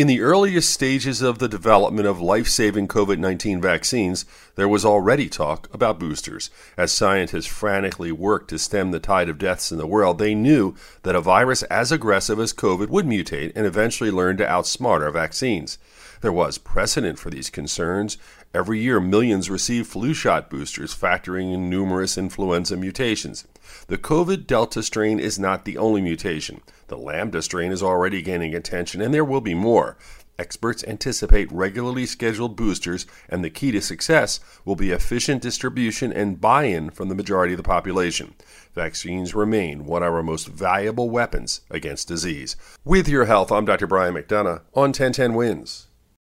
In the earliest stages of the development of life saving COVID 19 vaccines, there was already talk about boosters. As scientists frantically worked to stem the tide of deaths in the world, they knew that a virus as aggressive as COVID would mutate and eventually learn to outsmart our vaccines. There was precedent for these concerns. Every year, millions receive flu shot boosters, factoring in numerous influenza mutations. The COVID Delta strain is not the only mutation. The Lambda strain is already gaining attention, and there will be more. Experts anticipate regularly scheduled boosters, and the key to success will be efficient distribution and buy in from the majority of the population. Vaccines remain one of our most valuable weapons against disease. With your health, I'm Dr. Brian McDonough on 1010 Wins.